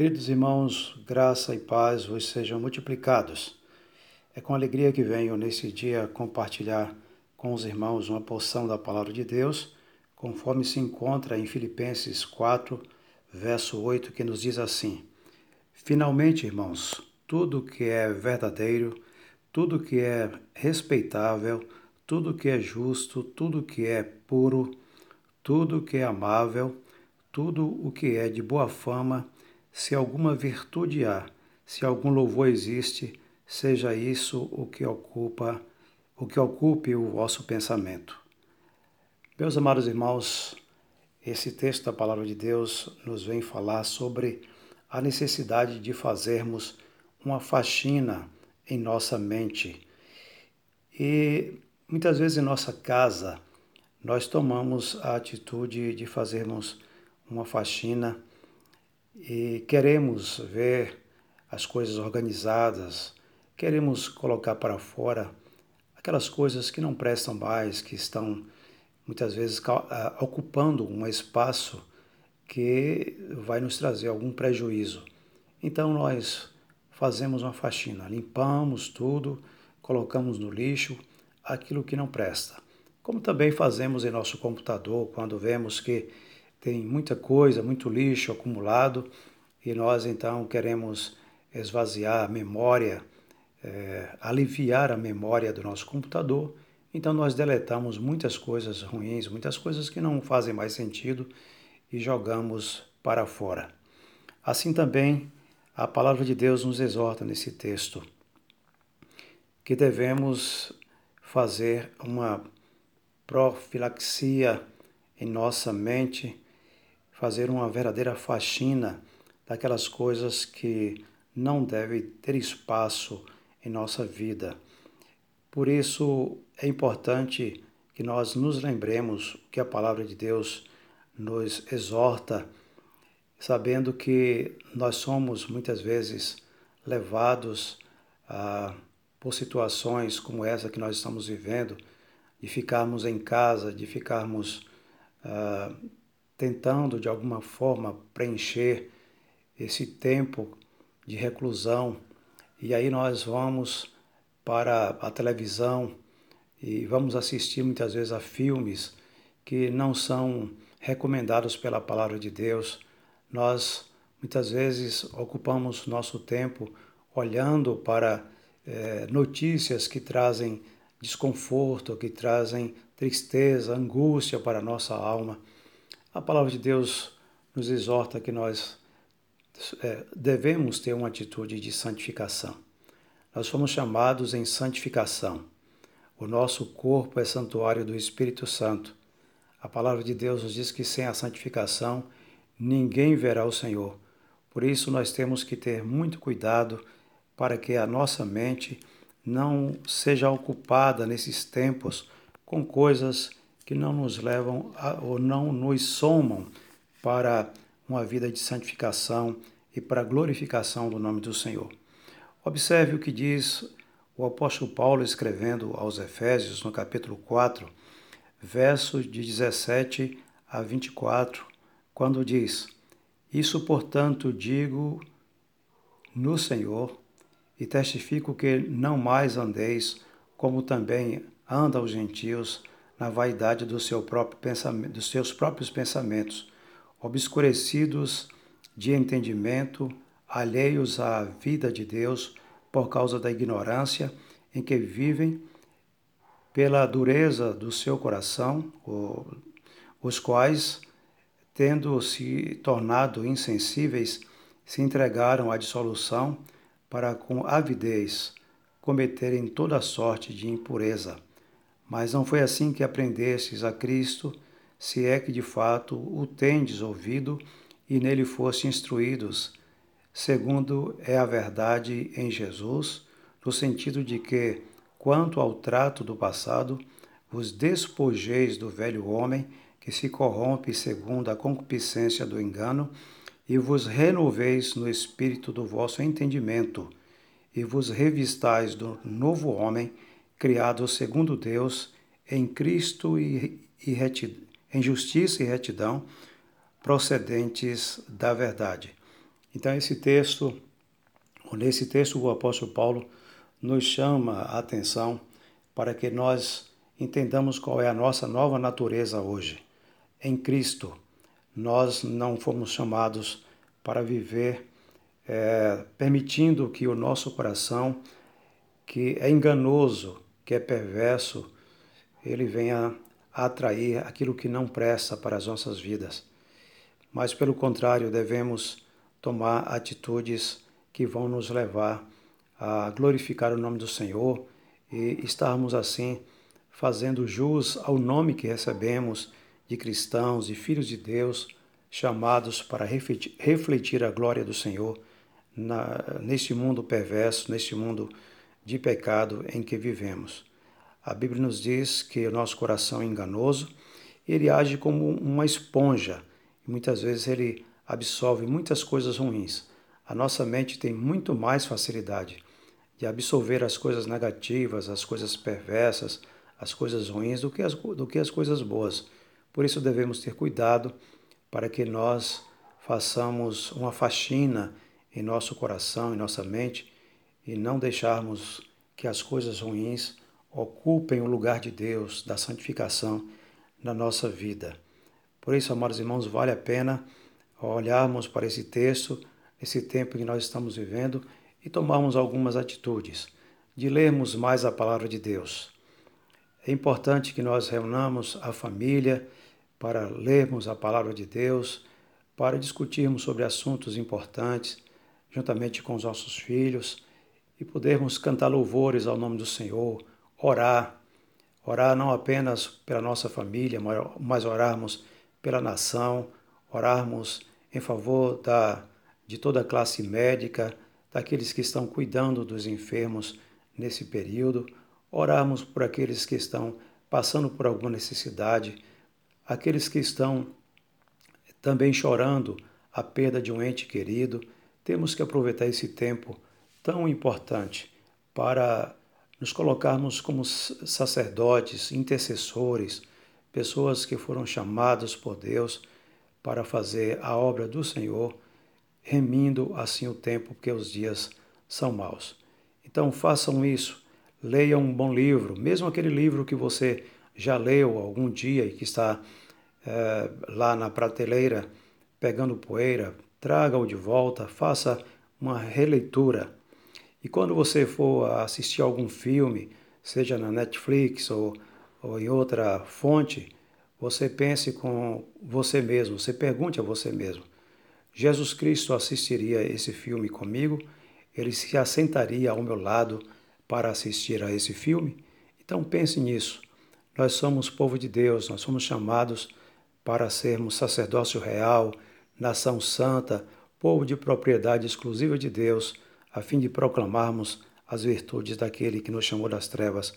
Queridos irmãos, graça e paz vos sejam multiplicados. É com alegria que venho nesse dia compartilhar com os irmãos uma porção da palavra de Deus, conforme se encontra em Filipenses 4, verso 8, que nos diz assim: Finalmente, irmãos, tudo que é verdadeiro, tudo que é respeitável, tudo que é justo, tudo que é puro, tudo que é amável, tudo o que é de boa fama, se alguma virtude há, se algum louvor existe, seja isso o que ocupa, o que ocupe o vosso pensamento. Meus amados irmãos, esse texto da palavra de Deus nos vem falar sobre a necessidade de fazermos uma faxina em nossa mente. E muitas vezes em nossa casa nós tomamos a atitude de fazermos uma faxina e queremos ver as coisas organizadas, queremos colocar para fora aquelas coisas que não prestam mais, que estão muitas vezes ah, ocupando um espaço que vai nos trazer algum prejuízo. Então nós fazemos uma faxina, limpamos tudo, colocamos no lixo aquilo que não presta. Como também fazemos em nosso computador quando vemos que tem muita coisa, muito lixo acumulado e nós então queremos esvaziar a memória, é, aliviar a memória do nosso computador. Então nós deletamos muitas coisas ruins, muitas coisas que não fazem mais sentido e jogamos para fora. Assim também a palavra de Deus nos exorta nesse texto que devemos fazer uma profilaxia em nossa mente fazer uma verdadeira faxina daquelas coisas que não devem ter espaço em nossa vida. Por isso é importante que nós nos lembremos que a palavra de Deus nos exorta, sabendo que nós somos muitas vezes levados a, por situações como essa que nós estamos vivendo, de ficarmos em casa, de ficarmos ah, tentando de alguma forma preencher esse tempo de reclusão. E aí nós vamos para a televisão e vamos assistir muitas vezes a filmes que não são recomendados pela palavra de Deus. Nós muitas vezes ocupamos nosso tempo olhando para é, notícias que trazem desconforto, que trazem tristeza, angústia para a nossa alma. A palavra de Deus nos exorta que nós é, devemos ter uma atitude de santificação. Nós fomos chamados em santificação. O nosso corpo é santuário do Espírito Santo. A palavra de Deus nos diz que sem a santificação ninguém verá o Senhor. Por isso nós temos que ter muito cuidado para que a nossa mente não seja ocupada nesses tempos com coisas que não nos levam a, ou não nos somam para uma vida de santificação e para a glorificação do nome do Senhor. Observe o que diz o apóstolo Paulo escrevendo aos Efésios, no capítulo 4, versos de 17 a 24, quando diz: Isso, portanto, digo no Senhor e testifico que não mais andeis como também andam os gentios na vaidade do seu próprio pensamento, dos seus próprios pensamentos, obscurecidos de entendimento, alheios à vida de Deus por causa da ignorância em que vivem, pela dureza do seu coração, os quais, tendo se tornado insensíveis, se entregaram à dissolução para com avidez cometerem toda sorte de impureza mas não foi assim que aprendestes a Cristo, se é que de fato o tendes ouvido e nele foste instruídos, segundo é a verdade em Jesus, no sentido de que, quanto ao trato do passado, vos despojeis do velho homem que se corrompe segundo a concupiscência do engano, e vos renoveis no espírito do vosso entendimento, e vos revistais do novo homem criados segundo Deus, em Cristo e, e retidão, em justiça e retidão, procedentes da verdade. Então, esse texto, nesse texto, o apóstolo Paulo nos chama a atenção para que nós entendamos qual é a nossa nova natureza hoje. Em Cristo, nós não fomos chamados para viver é, permitindo que o nosso coração, que é enganoso, que é perverso, ele venha atrair aquilo que não presta para as nossas vidas. Mas, pelo contrário, devemos tomar atitudes que vão nos levar a glorificar o nome do Senhor e estarmos assim fazendo jus ao nome que recebemos de cristãos e filhos de Deus, chamados para refletir a glória do Senhor na, neste mundo perverso, neste mundo de pecado em que vivemos. A Bíblia nos diz que o nosso coração é enganoso, ele age como uma esponja e muitas vezes ele absorve muitas coisas ruins. A nossa mente tem muito mais facilidade de absorver as coisas negativas, as coisas perversas, as coisas ruins do que as, do que as coisas boas. Por isso devemos ter cuidado para que nós façamos uma faxina em nosso coração, em nossa mente e não deixarmos que as coisas ruins ocupem o lugar de Deus, da santificação na nossa vida. Por isso, amados irmãos, vale a pena olharmos para esse texto, esse tempo que nós estamos vivendo e tomarmos algumas atitudes, de lermos mais a palavra de Deus. É importante que nós reunamos a família para lermos a palavra de Deus, para discutirmos sobre assuntos importantes, juntamente com os nossos filhos, e podermos cantar louvores ao nome do Senhor, orar, orar não apenas pela nossa família, mas orarmos pela nação, orarmos em favor da, de toda a classe médica, daqueles que estão cuidando dos enfermos nesse período, orarmos por aqueles que estão passando por alguma necessidade, aqueles que estão também chorando a perda de um ente querido. Temos que aproveitar esse tempo tão importante para nos colocarmos como sacerdotes, intercessores, pessoas que foram chamados por Deus para fazer a obra do Senhor, remindo assim o tempo, porque os dias são maus. Então façam isso, leiam um bom livro, mesmo aquele livro que você já leu algum dia e que está é, lá na prateleira pegando poeira, traga-o de volta, faça uma releitura e quando você for assistir algum filme, seja na Netflix ou, ou em outra fonte, você pense com você mesmo, você pergunte a você mesmo: Jesus Cristo assistiria esse filme comigo? Ele se assentaria ao meu lado para assistir a esse filme? Então pense nisso. Nós somos povo de Deus, nós somos chamados para sermos sacerdócio real, nação santa, povo de propriedade exclusiva de Deus a fim de proclamarmos as virtudes daquele que nos chamou das trevas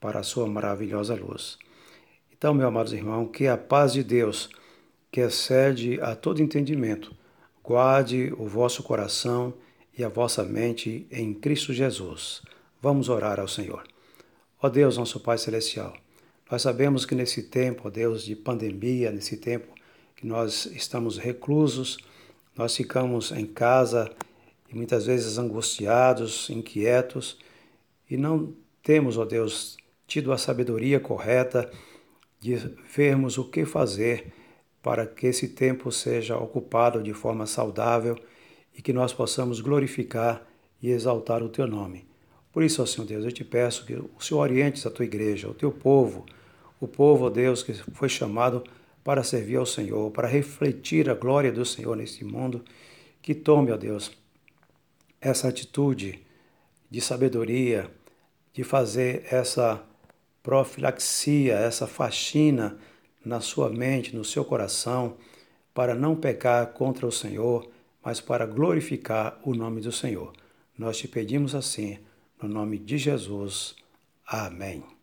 para a sua maravilhosa luz. Então, meus amados irmãos, que a paz de Deus, que excede a todo entendimento, guarde o vosso coração e a vossa mente em Cristo Jesus. Vamos orar ao Senhor. Ó Deus, nosso Pai Celestial, nós sabemos que nesse tempo, ó Deus, de pandemia, nesse tempo que nós estamos reclusos, nós ficamos em casa e muitas vezes angustiados, inquietos, e não temos, ó Deus, tido a sabedoria correta de vermos o que fazer para que esse tempo seja ocupado de forma saudável e que nós possamos glorificar e exaltar o teu nome. Por isso, ó Senhor Deus, eu te peço que o Senhor oriente a tua igreja, o teu povo, o povo, ó Deus, que foi chamado para servir ao Senhor, para refletir a glória do Senhor neste mundo, que tome, ó Deus, essa atitude de sabedoria, de fazer essa profilaxia, essa faxina na sua mente, no seu coração, para não pecar contra o Senhor, mas para glorificar o nome do Senhor. Nós te pedimos assim, no nome de Jesus. Amém.